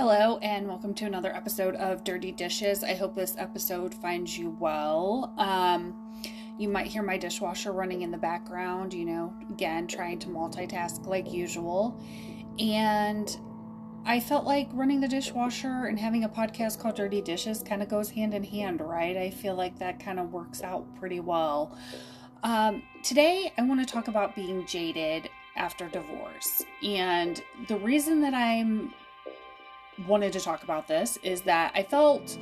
Hello, and welcome to another episode of Dirty Dishes. I hope this episode finds you well. Um, you might hear my dishwasher running in the background, you know, again, trying to multitask like usual. And I felt like running the dishwasher and having a podcast called Dirty Dishes kind of goes hand in hand, right? I feel like that kind of works out pretty well. Um, today, I want to talk about being jaded after divorce. And the reason that I'm wanted to talk about this is that I felt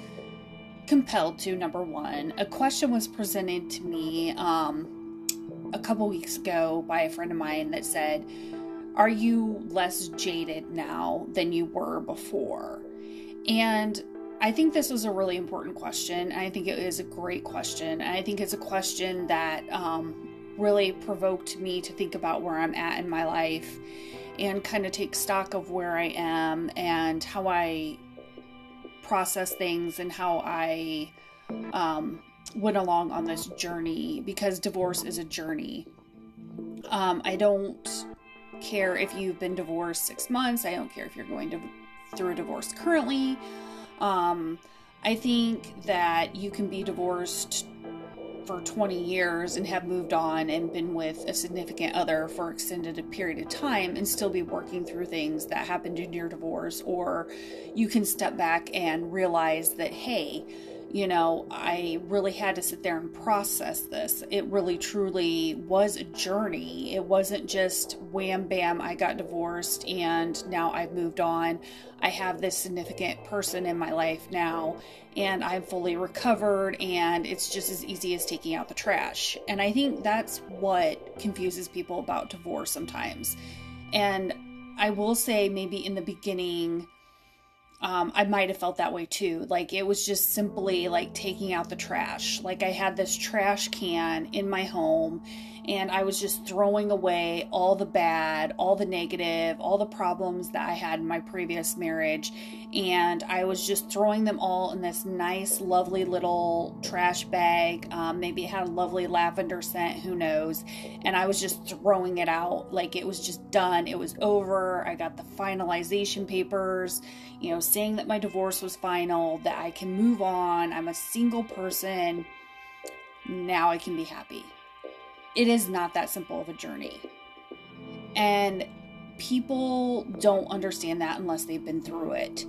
compelled to number one. A question was presented to me um, a couple weeks ago by a friend of mine that said are you less jaded now than you were before? And i think this was a really important question i think it is a great question and i think it's a question that um, really provoked me to think about where i'm at in my life and kind of take stock of where I am and how I process things and how I um, went along on this journey because divorce is a journey. Um, I don't care if you've been divorced six months. I don't care if you're going to, through a divorce currently. Um, I think that you can be divorced for 20 years and have moved on and been with a significant other for extended period of time and still be working through things that happened in your divorce or you can step back and realize that hey you know, I really had to sit there and process this. It really truly was a journey. It wasn't just wham bam, I got divorced and now I've moved on. I have this significant person in my life now and I'm fully recovered and it's just as easy as taking out the trash. And I think that's what confuses people about divorce sometimes. And I will say, maybe in the beginning, um, I might have felt that way too. Like it was just simply like taking out the trash. Like I had this trash can in my home and I was just throwing away all the bad, all the negative, all the problems that I had in my previous marriage. And I was just throwing them all in this nice, lovely little trash bag. Um, maybe it had a lovely lavender scent, who knows. And I was just throwing it out like it was just done. It was over. I got the finalization papers, you know, saying that my divorce was final, that I can move on. I'm a single person. Now I can be happy it is not that simple of a journey. And people don't understand that unless they've been through it.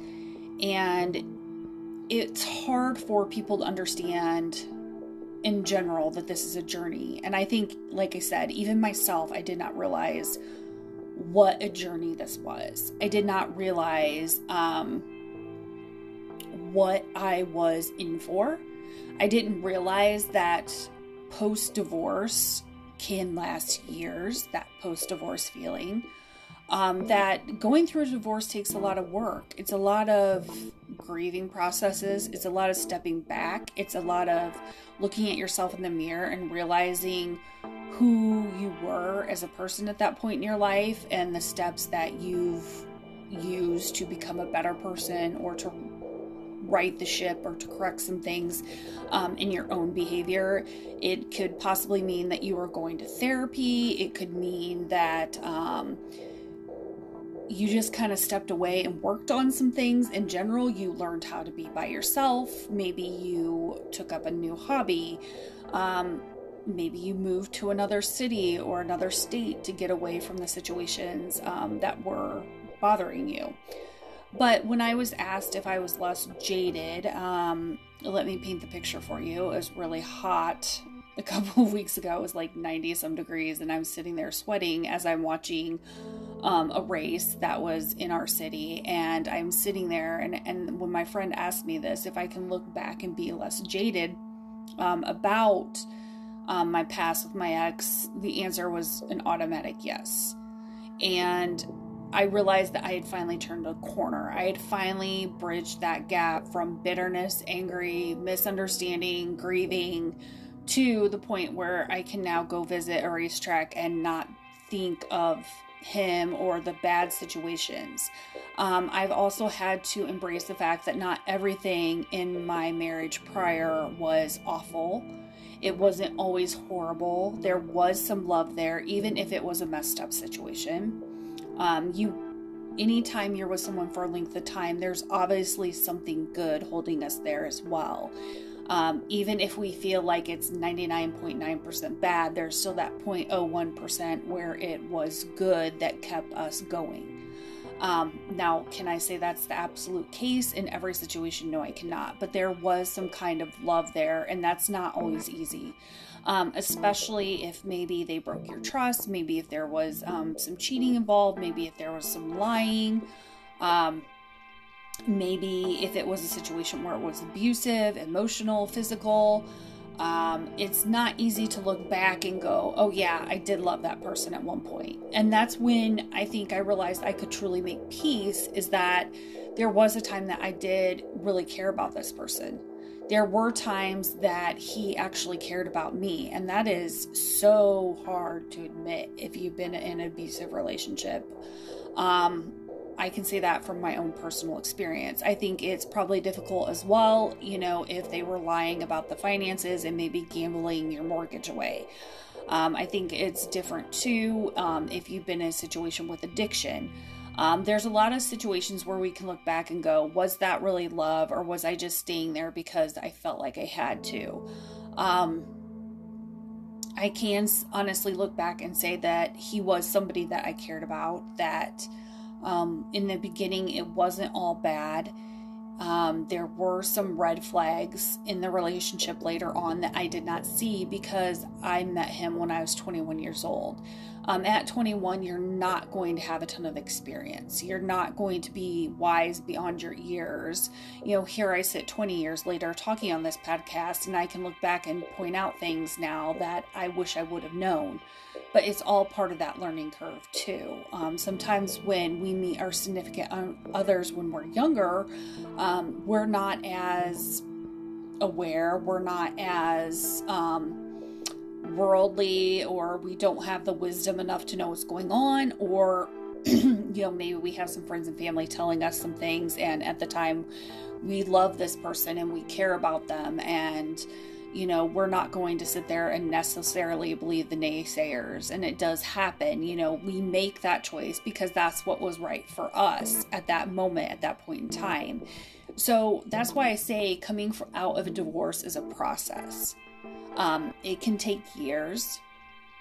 And it's hard for people to understand in general that this is a journey. And I think, like I said, even myself, I did not realize what a journey this was. I did not realize um, what I was in for. I didn't realize that post divorce, can last years, that post divorce feeling. Um, that going through a divorce takes a lot of work. It's a lot of grieving processes. It's a lot of stepping back. It's a lot of looking at yourself in the mirror and realizing who you were as a person at that point in your life and the steps that you've used to become a better person or to right the ship or to correct some things um, in your own behavior. It could possibly mean that you are going to therapy. It could mean that um, you just kind of stepped away and worked on some things. In general, you learned how to be by yourself. Maybe you took up a new hobby. Um, maybe you moved to another city or another state to get away from the situations um, that were bothering you. But when I was asked if I was less jaded, um, let me paint the picture for you. It was really hot a couple of weeks ago. It was like 90 some degrees, and I'm sitting there sweating as I'm watching um, a race that was in our city. And I'm sitting there, and, and when my friend asked me this, if I can look back and be less jaded um, about um, my past with my ex, the answer was an automatic yes. And I realized that I had finally turned a corner. I had finally bridged that gap from bitterness, angry, misunderstanding, grieving to the point where I can now go visit a racetrack and not think of him or the bad situations. Um, I've also had to embrace the fact that not everything in my marriage prior was awful. It wasn't always horrible. There was some love there, even if it was a messed up situation um, you anytime you're with someone for a length of time, there's obviously something good holding us there as well. Um, even if we feel like it's 99.9% bad, there's still that 0.01% where it was good that kept us going. Um, now, can I say that's the absolute case in every situation? No, I cannot. But there was some kind of love there, and that's not always easy. Um, especially if maybe they broke your trust, maybe if there was um, some cheating involved, maybe if there was some lying. Um, maybe if it was a situation where it was abusive, emotional, physical. Um, it's not easy to look back and go, oh, yeah, I did love that person at one point. And that's when I think I realized I could truly make peace is that there was a time that I did really care about this person. There were times that he actually cared about me, and that is so hard to admit if you've been in an abusive relationship. Um, I can say that from my own personal experience. I think it's probably difficult as well, you know, if they were lying about the finances and maybe gambling your mortgage away. Um, I think it's different too um, if you've been in a situation with addiction. Um, there's a lot of situations where we can look back and go, was that really love or was I just staying there because I felt like I had to? Um, I can honestly look back and say that he was somebody that I cared about, that um, in the beginning, it wasn't all bad. Um, there were some red flags in the relationship later on that I did not see because I met him when I was 21 years old. Um, at 21, you're not going to have a ton of experience. You're not going to be wise beyond your years. You know, here I sit 20 years later talking on this podcast, and I can look back and point out things now that I wish I would have known. But it's all part of that learning curve, too. Um, sometimes when we meet our significant others when we're younger, um, we're not as aware, we're not as. Um, worldly or we don't have the wisdom enough to know what's going on or you know maybe we have some friends and family telling us some things and at the time we love this person and we care about them and you know we're not going to sit there and necessarily believe the naysayers and it does happen you know we make that choice because that's what was right for us at that moment at that point in time so that's why i say coming out of a divorce is a process um, it can take years.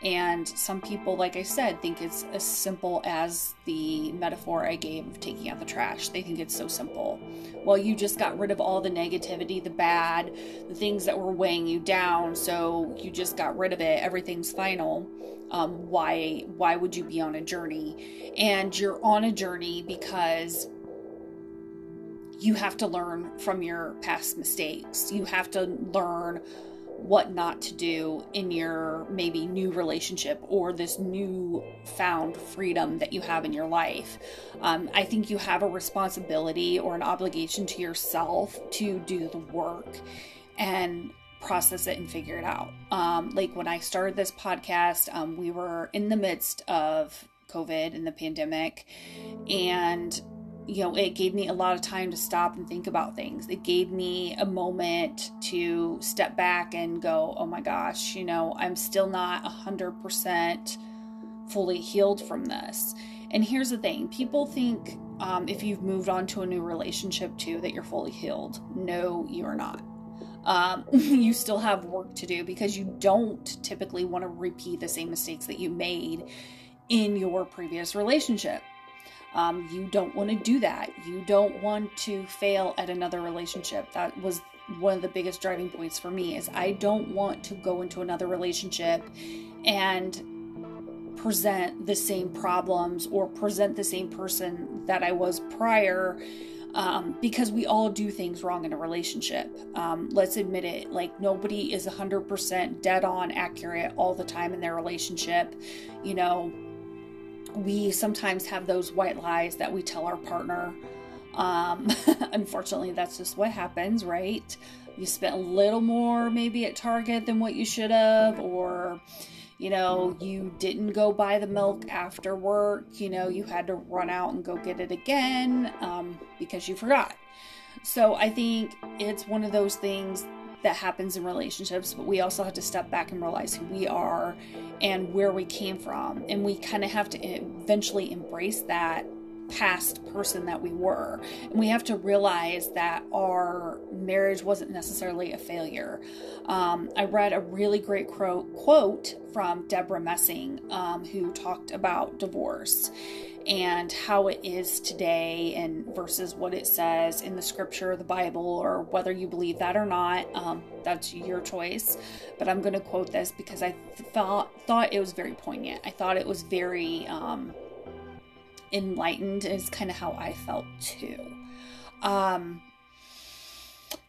And some people, like I said, think it's as simple as the metaphor I gave of taking out the trash. They think it's so simple. Well, you just got rid of all the negativity, the bad, the things that were weighing you down. So you just got rid of it. Everything's final. Um, why? Why would you be on a journey? And you're on a journey because you have to learn from your past mistakes. You have to learn what not to do in your maybe new relationship or this new found freedom that you have in your life. Um, I think you have a responsibility or an obligation to yourself to do the work and process it and figure it out. Um, like when I started this podcast, um, we were in the midst of COVID and the pandemic, and you know, it gave me a lot of time to stop and think about things. It gave me a moment to step back and go, oh my gosh, you know, I'm still not 100% fully healed from this. And here's the thing people think um, if you've moved on to a new relationship too that you're fully healed. No, you are not. Um, you still have work to do because you don't typically want to repeat the same mistakes that you made in your previous relationship. Um, you don't want to do that. You don't want to fail at another relationship. That was one of the biggest driving points for me is I don't want to go into another relationship and present the same problems or present the same person that I was prior um, because we all do things wrong in a relationship. Um, let's admit it. Like, nobody is 100% dead on accurate all the time in their relationship. You know, we sometimes have those white lies that we tell our partner. Um, unfortunately, that's just what happens, right? You spent a little more maybe at Target than what you should have, or you know, you didn't go buy the milk after work, you know, you had to run out and go get it again um, because you forgot. So I think it's one of those things that happens in relationships, but we also have to step back and realize who we are and where we came from. And we kind of have to eventually embrace that past person that we were. And we have to realize that our marriage wasn't necessarily a failure. Um, I read a really great quote from Debra Messing, um, who talked about divorce and how it is today and versus what it says in the scripture the bible or whether you believe that or not um, that's your choice but i'm going to quote this because i thought thought it was very poignant i thought it was very um, enlightened is kind of how I felt too. Um,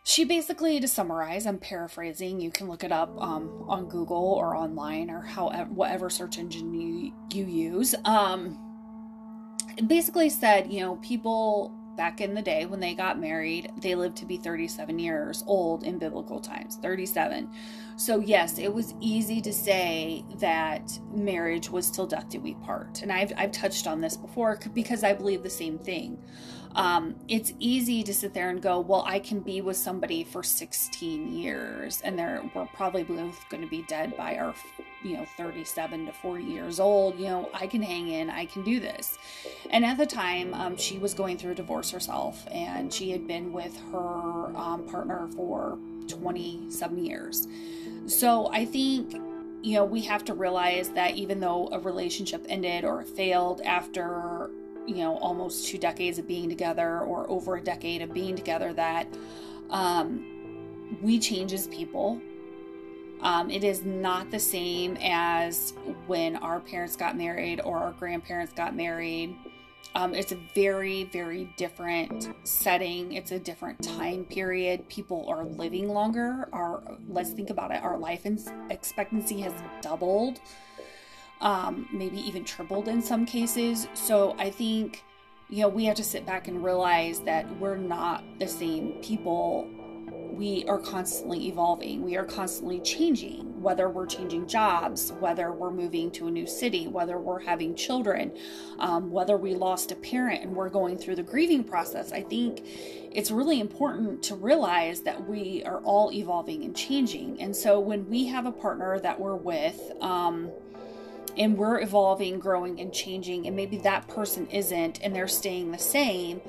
she basically, to summarize, I'm paraphrasing. You can look it up um, on Google or online or however whatever search engine you you use. Um, basically said, you know, people back in the day when they got married, they lived to be 37 years old in biblical times, 37. So, yes, it was easy to say that marriage was till death do we part. And I've, I've touched on this before because I believe the same thing. Um, it's easy to sit there and go, well, I can be with somebody for 16 years and they're, we're probably both going to be dead by our, you know, 37 to 40 years old. You know, I can hang in, I can do this. And at the time, um, she was going through a divorce herself and she had been with her um, partner for 20 some years. So I think you know, we have to realize that even though a relationship ended or failed after you know almost two decades of being together or over a decade of being together that um, we change as people. Um, it is not the same as when our parents got married or our grandparents got married. Um, it's a very very different setting. It's a different time period. People are living longer. Our let's think about it. Our life expectancy has doubled um, maybe even tripled in some cases. So I think, you know, we have to sit back and realize that we're not the same people. We are constantly evolving, we are constantly changing, whether we're changing jobs, whether we're moving to a new city, whether we're having children, um, whether we lost a parent and we're going through the grieving process. I think it's really important to realize that we are all evolving and changing. And so when we have a partner that we're with, um, and we're evolving, growing, and changing, and maybe that person isn't, and they're staying the same,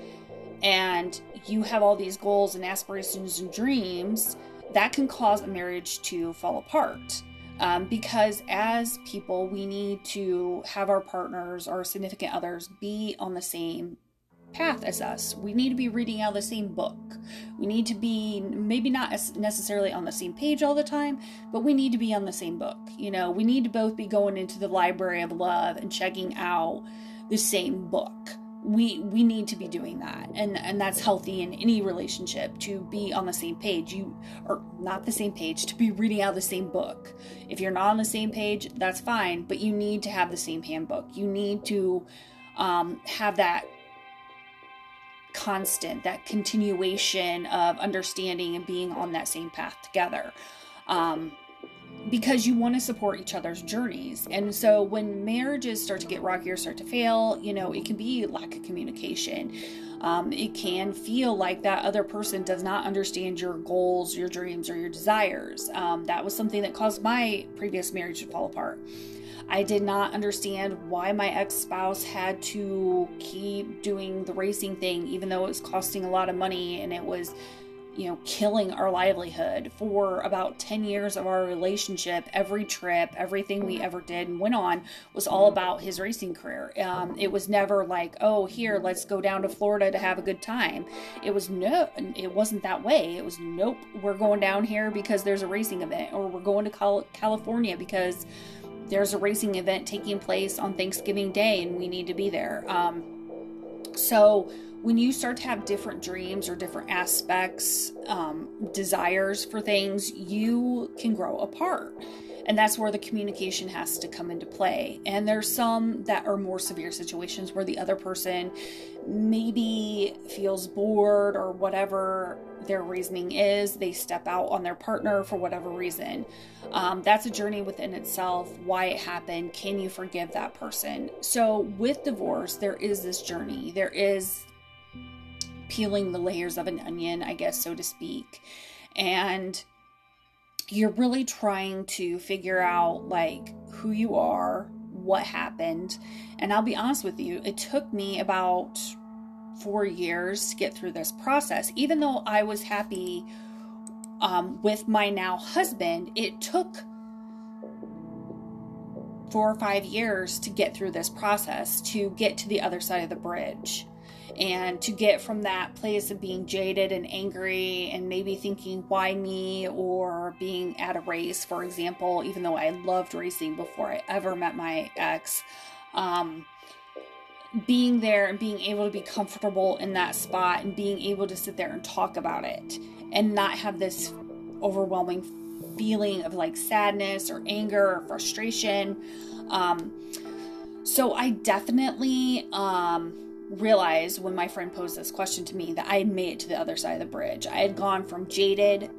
and you have all these goals and aspirations and dreams, that can cause a marriage to fall apart. Um, because as people, we need to have our partners or significant others be on the same path as us. We need to be reading out the same book. We need to be maybe not necessarily on the same page all the time, but we need to be on the same book. You know, we need to both be going into the library of love and checking out the same book. We we need to be doing that. And and that's healthy in any relationship to be on the same page. You or not the same page, to be reading out the same book. If you're not on the same page, that's fine, but you need to have the same handbook. You need to um, have that constant, that continuation of understanding and being on that same path together. Um, because you want to support each other's journeys. And so when marriages start to get rocky or start to fail, you know, it can be lack of communication. Um, it can feel like that other person does not understand your goals, your dreams, or your desires. Um, that was something that caused my previous marriage to fall apart. I did not understand why my ex spouse had to keep doing the racing thing, even though it was costing a lot of money and it was, you know, killing our livelihood. For about 10 years of our relationship, every trip, everything we ever did and went on was all about his racing career. Um, it was never like, oh, here, let's go down to Florida to have a good time. It was no, it wasn't that way. It was, nope, we're going down here because there's a racing event, or we're going to California because there's a racing event taking place on Thanksgiving Day and we need to be there. Um, so when you start to have different dreams or different aspects, um, desires for things, you can grow apart. And that's where the communication has to come into play. And there's some that are more severe situations where the other person maybe feels bored or whatever their reasoning is. They step out on their partner for whatever reason. Um, that's a journey within itself. Why it happened. Can you forgive that person? So, with divorce, there is this journey. There is peeling the layers of an onion, I guess, so to speak. And you're really trying to figure out like who you are, what happened. And I'll be honest with you, it took me about four years to get through this process. Even though I was happy um, with my now husband, it took four or five years to get through this process, to get to the other side of the bridge, and to get from that place of being jaded and angry and maybe thinking, why me, or being at a race, for example, even though I loved racing before I ever met my ex. Um, being there and being able to be comfortable in that spot and being able to sit there and talk about it and not have this overwhelming feeling of like sadness or anger or frustration. Um, so I definitely um, realized when my friend posed this question to me that I had made it to the other side of the bridge. I had gone from jaded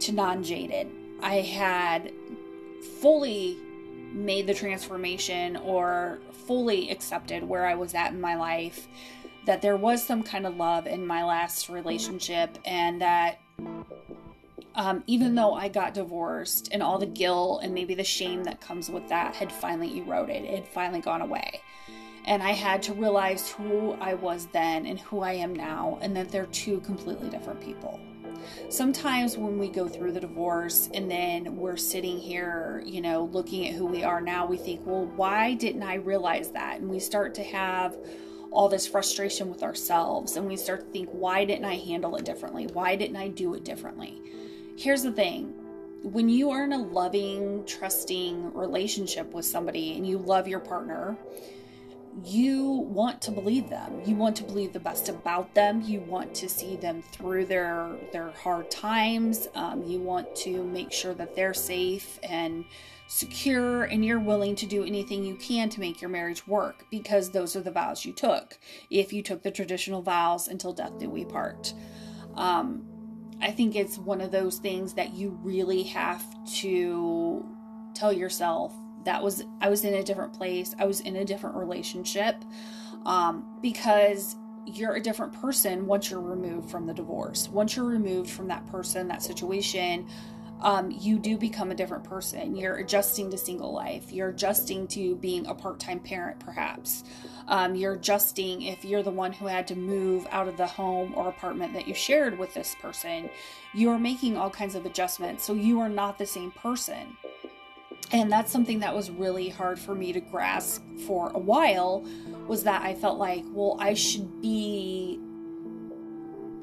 to non jaded. I had fully made the transformation or fully accepted where I was at in my life, that there was some kind of love in my last relationship, and that um, even though I got divorced and all the guilt and maybe the shame that comes with that had finally eroded, it had finally gone away. And I had to realize who I was then and who I am now, and that they're two completely different people. Sometimes when we go through the divorce and then we're sitting here, you know, looking at who we are now, we think, well, why didn't I realize that? And we start to have all this frustration with ourselves and we start to think, why didn't I handle it differently? Why didn't I do it differently? Here's the thing when you are in a loving, trusting relationship with somebody and you love your partner, you want to believe them. You want to believe the best about them. You want to see them through their their hard times. Um, you want to make sure that they're safe and secure, and you're willing to do anything you can to make your marriage work because those are the vows you took. If you took the traditional vows until death do we part. Um, I think it's one of those things that you really have to tell yourself that was I was in a different place. I was in a different relationship um, because you're a different person once you're removed from the divorce. Once you're removed from that person, that situation, um, you do become a different person. You're adjusting to single life. You're adjusting to being a part time parent, perhaps. Um, you're adjusting if you're the one who had to move out of the home or apartment that you shared with this person. You're making all kinds of adjustments. So you are not the same person. And that's something that was really hard for me to grasp for a while was that I felt like, well, I should be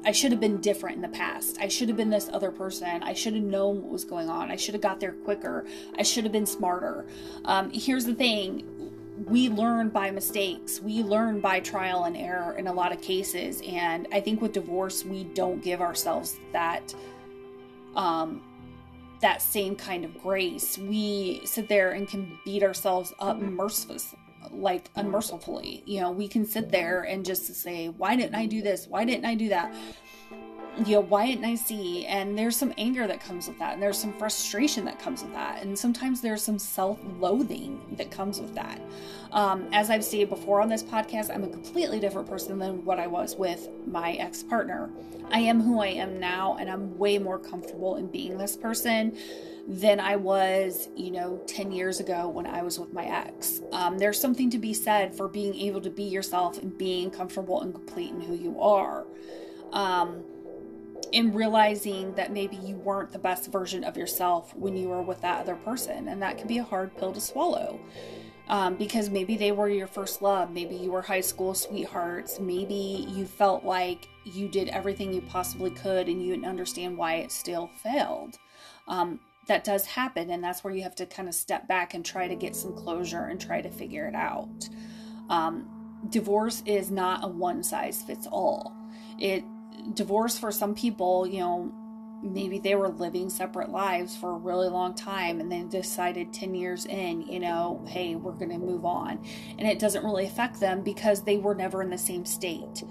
I should have been different in the past. I should have been this other person. I should have known what was going on. I should have got there quicker. I should have been smarter. Um, here's the thing we learn by mistakes. We learn by trial and error in a lot of cases. And I think with divorce, we don't give ourselves that. Um, that same kind of grace. We sit there and can beat ourselves up mm-hmm. mercifully, like mm-hmm. unmercifully. You know, we can sit mm-hmm. there and just say, "Why didn't I do this? Why didn't I do that?" You know, why didn't I see? And there's some anger that comes with that, and there's some frustration that comes with that, and sometimes there's some self-loathing that comes with that. Um, as I've stated before on this podcast, I'm a completely different person than what I was with my ex-partner. I am who I am now, and I'm way more comfortable in being this person than I was, you know, 10 years ago when I was with my ex. Um, there's something to be said for being able to be yourself and being comfortable and complete in who you are. Um, and realizing that maybe you weren't the best version of yourself when you were with that other person. And that can be a hard pill to swallow. Um, because maybe they were your first love. Maybe you were high school sweethearts. Maybe you felt like you did everything you possibly could and you didn't understand why it still failed. Um, that does happen and that's where you have to kind of step back and try to get some closure and try to figure it out um, divorce is not a one size fits all it divorce for some people you know maybe they were living separate lives for a really long time and then decided 10 years in, you know, hey, we're going to move on. And it doesn't really affect them because they were never in the same state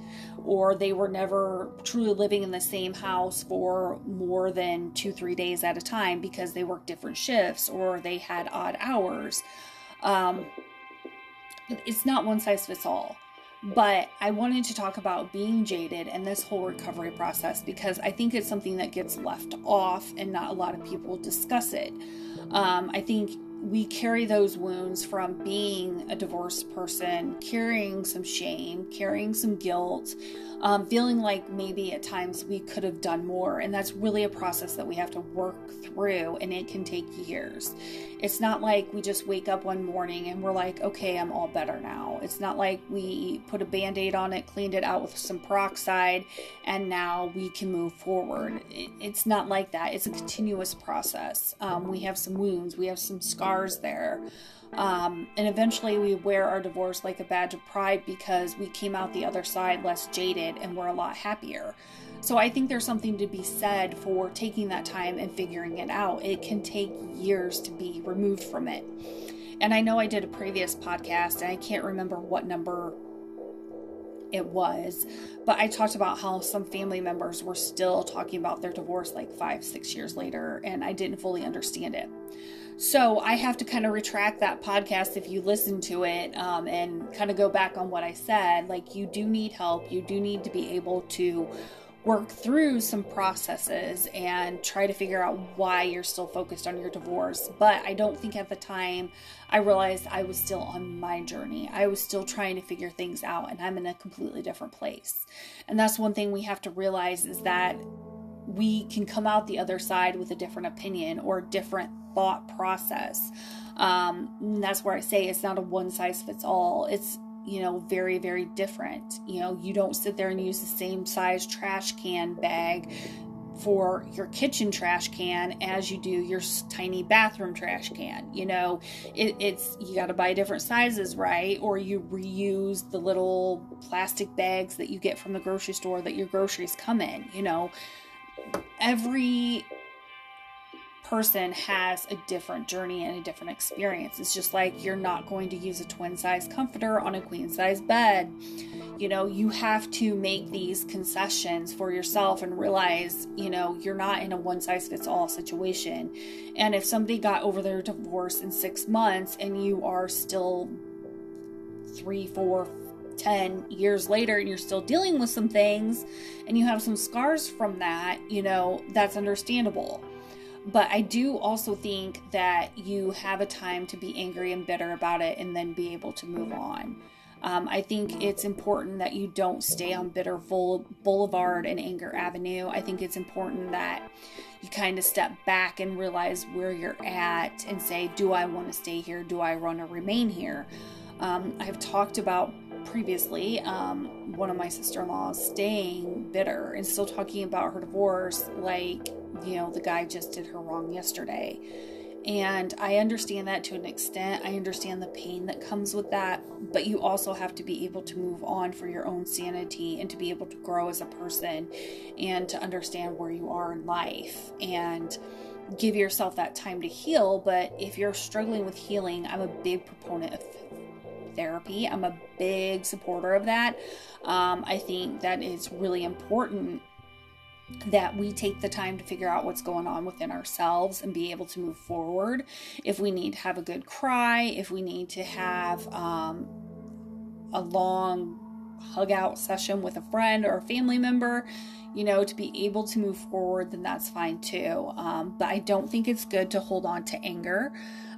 or they were never truly living in the same house for more than two, three days at a time because they worked different shifts or they had odd hours. Um, it's not one size fits all. But I wanted to talk about being jaded and this whole recovery process because I think it's something that gets left off and not a lot of people discuss it. Um, I think we carry those wounds from being a divorced person, carrying some shame, carrying some guilt, um, feeling like maybe at times we could have done more. And that's really a process that we have to work through, and it can take years. It's not like we just wake up one morning and we're like, okay, I'm all better now. It's not like we put a band aid on it, cleaned it out with some peroxide, and now we can move forward. It's not like that. It's a continuous process. Um, we have some wounds, we have some scars there. Um, and eventually we wear our divorce like a badge of pride because we came out the other side less jaded and we're a lot happier. So I think there's something to be said for taking that time and figuring it out. It can take years to be removed from it. And I know I did a previous podcast and I can't remember what number it was, but I talked about how some family members were still talking about their divorce like five, six years later, and I didn't fully understand it. So I have to kind of retract that podcast if you listen to it um, and kind of go back on what I said. Like, you do need help, you do need to be able to work through some processes and try to figure out why you're still focused on your divorce. But I don't think at the time I realized I was still on my journey. I was still trying to figure things out, and I'm in a completely different place. And that's one thing we have to realize is that we can come out the other side with a different opinion or different thought process. Um, that's where I say it's not a one size fits all. It's you know very very different. You know you don't sit there and use the same size trash can bag for your kitchen trash can as you do your tiny bathroom trash can. You know, it, it's you got to buy different sizes, right? Or you reuse the little plastic bags that you get from the grocery store that your groceries come in. You know, every person has a different journey and a different experience. It's just like you're not going to use a twin size comforter on a queen size bed. You know, you have to make these concessions for yourself and realize, you know, you're not in a one size fits all situation. And if somebody got over their divorce in six months and you are still three, four, 10 years later and you're still dealing with some things and you have some scars from that, you know, that's understandable. But I do also think that you have a time to be angry and bitter about it and then be able to move on. Um, I think it's important that you don't stay on Bitter Boulevard and Anger Avenue. I think it's important that you kind of step back and realize where you're at and say, Do I want to stay here? Do I want to remain here? Um, I've talked about previously um, one of my sister in laws staying bitter and still talking about her divorce like you know, the guy just did her wrong yesterday. And I understand that to an extent. I understand the pain that comes with that. But you also have to be able to move on for your own sanity and to be able to grow as a person and to understand where you are in life and give yourself that time to heal. But if you're struggling with healing, I'm a big proponent of therapy. I'm a big supporter of that. Um, I think that it's really important that we take the time to figure out what's going on within ourselves and be able to move forward. If we need to have a good cry, if we need to have um, a long hug out session with a friend or a family member, you know, to be able to move forward, then that's fine too. Um, but I don't think it's good to hold on to anger.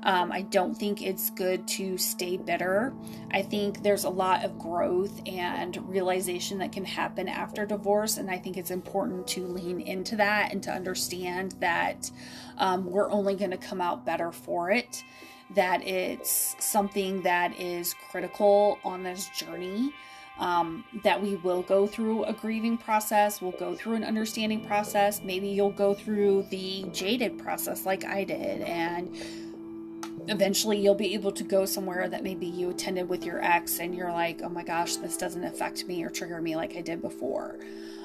Um, I don't think it's good to stay bitter. I think there's a lot of growth and realization that can happen after divorce, and I think it's important to lean into that and to understand that um, we're only going to come out better for it. That it's something that is critical on this journey. Um, that we will go through a grieving process, we'll go through an understanding process. Maybe you'll go through the jaded process like I did, and eventually you'll be able to go somewhere that maybe you attended with your ex and you're like, oh my gosh, this doesn't affect me or trigger me like I did before.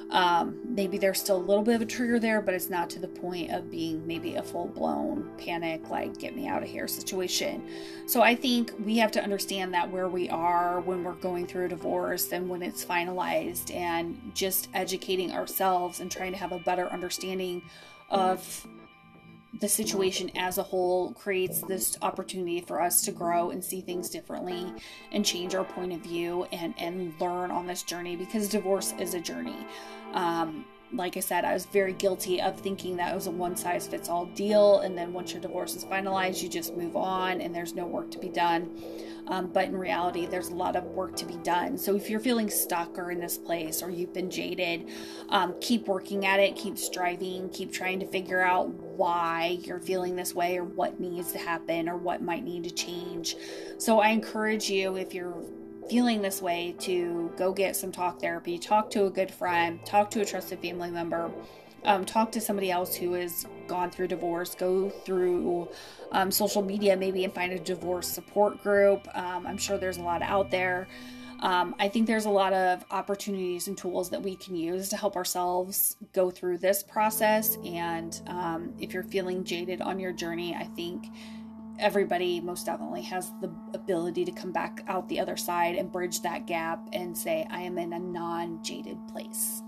Um, maybe there's still a little bit of a trigger there, but it's not to the point of being maybe a full blown panic, like get me out of here situation. So I think we have to understand that where we are when we're going through a divorce and when it's finalized, and just educating ourselves and trying to have a better understanding of the situation as a whole creates this opportunity for us to grow and see things differently and change our point of view and and learn on this journey because divorce is a journey. Um, like I said, I was very guilty of thinking that it was a one size fits all deal. And then once your divorce is finalized, you just move on and there's no work to be done. Um, but in reality, there's a lot of work to be done. So if you're feeling stuck or in this place or you've been jaded, um, keep working at it, keep striving, keep trying to figure out why you're feeling this way or what needs to happen or what might need to change. So I encourage you, if you're feeling this way to go get some talk therapy, talk to a good friend, talk to a trusted family member, um, talk to somebody else who has gone through divorce, go through um, social media maybe and find a divorce support group. Um, I'm sure there's a lot out there. Um, I think there's a lot of opportunities and tools that we can use to help ourselves go through this process. And um, if you're feeling jaded on your journey, I think everybody most definitely has the ability to come back out the other side and bridge that gap and say, I am in a non jaded place.